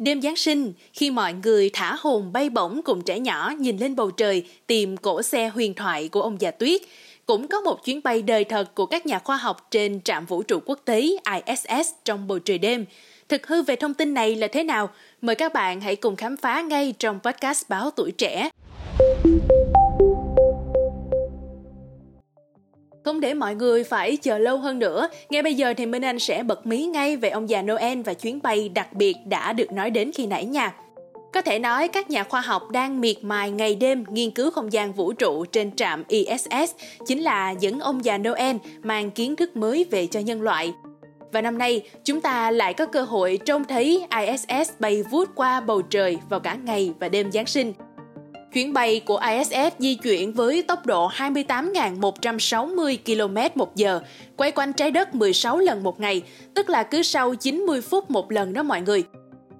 Đêm Giáng sinh, khi mọi người thả hồn bay bổng cùng trẻ nhỏ nhìn lên bầu trời tìm cổ xe huyền thoại của ông già Tuyết, cũng có một chuyến bay đời thật của các nhà khoa học trên trạm vũ trụ quốc tế ISS trong bầu trời đêm. Thực hư về thông tin này là thế nào? Mời các bạn hãy cùng khám phá ngay trong podcast Báo Tuổi Trẻ. Không để mọi người phải chờ lâu hơn nữa, ngay bây giờ thì Minh Anh sẽ bật mí ngay về ông già Noel và chuyến bay đặc biệt đã được nói đến khi nãy nha. Có thể nói các nhà khoa học đang miệt mài ngày đêm nghiên cứu không gian vũ trụ trên trạm ISS chính là dẫn ông già Noel mang kiến thức mới về cho nhân loại. Và năm nay, chúng ta lại có cơ hội trông thấy ISS bay vút qua bầu trời vào cả ngày và đêm Giáng sinh – Chuyến bay của ISS di chuyển với tốc độ 28.160 km một giờ, quay quanh trái đất 16 lần một ngày, tức là cứ sau 90 phút một lần đó mọi người.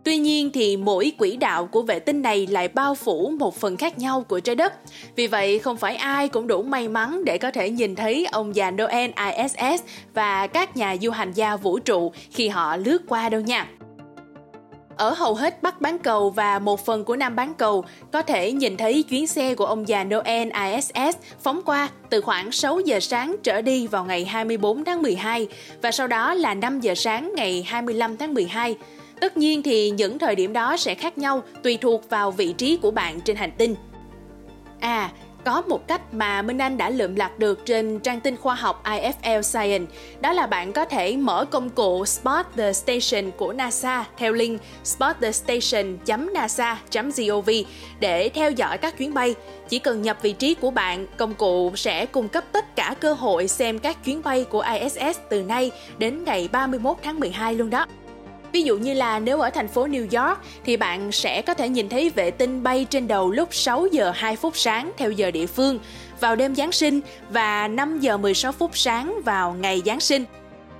Tuy nhiên thì mỗi quỹ đạo của vệ tinh này lại bao phủ một phần khác nhau của trái đất. Vì vậy không phải ai cũng đủ may mắn để có thể nhìn thấy ông già Noel ISS và các nhà du hành gia vũ trụ khi họ lướt qua đâu nha. Ở hầu hết Bắc bán cầu và một phần của Nam bán cầu, có thể nhìn thấy chuyến xe của ông già Noel ISS phóng qua từ khoảng 6 giờ sáng trở đi vào ngày 24 tháng 12 và sau đó là 5 giờ sáng ngày 25 tháng 12. Tất nhiên thì những thời điểm đó sẽ khác nhau tùy thuộc vào vị trí của bạn trên hành tinh. À, có một cách mà Minh Anh đã lượm lặt được trên trang tin khoa học IFL Science, đó là bạn có thể mở công cụ Spot the Station của NASA theo link spotthestation.nasa.gov để theo dõi các chuyến bay. Chỉ cần nhập vị trí của bạn, công cụ sẽ cung cấp tất cả cơ hội xem các chuyến bay của ISS từ nay đến ngày 31 tháng 12 luôn đó. Ví dụ như là nếu ở thành phố New York thì bạn sẽ có thể nhìn thấy vệ tinh bay trên đầu lúc 6 giờ 2 phút sáng theo giờ địa phương, vào đêm Giáng sinh và 5 giờ 16 phút sáng vào ngày Giáng sinh.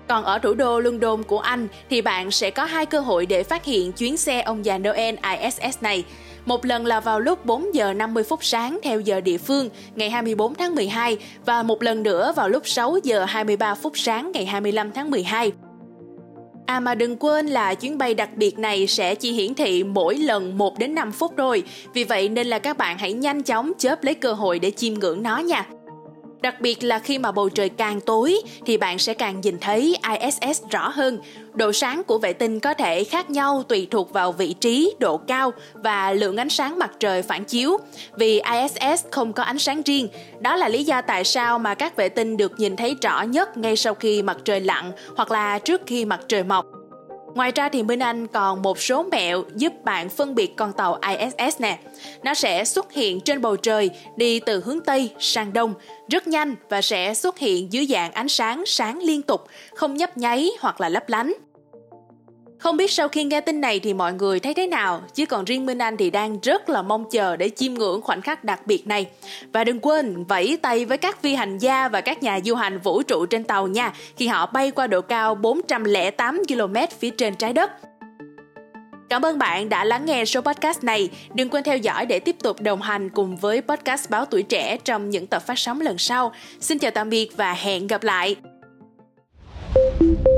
Còn ở thủ đô London của Anh thì bạn sẽ có hai cơ hội để phát hiện chuyến xe ông già Noel ISS này. Một lần là vào lúc 4 giờ 50 phút sáng theo giờ địa phương ngày 24 tháng 12 và một lần nữa vào lúc 6 giờ 23 phút sáng ngày 25 tháng 12. À mà đừng quên là chuyến bay đặc biệt này sẽ chỉ hiển thị mỗi lần 1 đến 5 phút rồi Vì vậy nên là các bạn hãy nhanh chóng chớp lấy cơ hội để chiêm ngưỡng nó nha. Đặc biệt là khi mà bầu trời càng tối thì bạn sẽ càng nhìn thấy ISS rõ hơn. Độ sáng của vệ tinh có thể khác nhau tùy thuộc vào vị trí, độ cao và lượng ánh sáng mặt trời phản chiếu. Vì ISS không có ánh sáng riêng, đó là lý do tại sao mà các vệ tinh được nhìn thấy rõ nhất ngay sau khi mặt trời lặn hoặc là trước khi mặt trời mọc. Ngoài ra thì Minh Anh còn một số mẹo giúp bạn phân biệt con tàu ISS nè. Nó sẽ xuất hiện trên bầu trời đi từ hướng Tây sang Đông rất nhanh và sẽ xuất hiện dưới dạng ánh sáng sáng liên tục, không nhấp nháy hoặc là lấp lánh. Không biết sau khi nghe tin này thì mọi người thấy thế nào, chứ còn riêng Minh Anh thì đang rất là mong chờ để chiêm ngưỡng khoảnh khắc đặc biệt này. Và đừng quên vẫy tay với các phi hành gia và các nhà du hành vũ trụ trên tàu nha, khi họ bay qua độ cao 408 km phía trên trái đất. Cảm ơn bạn đã lắng nghe số podcast này. Đừng quên theo dõi để tiếp tục đồng hành cùng với podcast Báo Tuổi Trẻ trong những tập phát sóng lần sau. Xin chào tạm biệt và hẹn gặp lại. thank you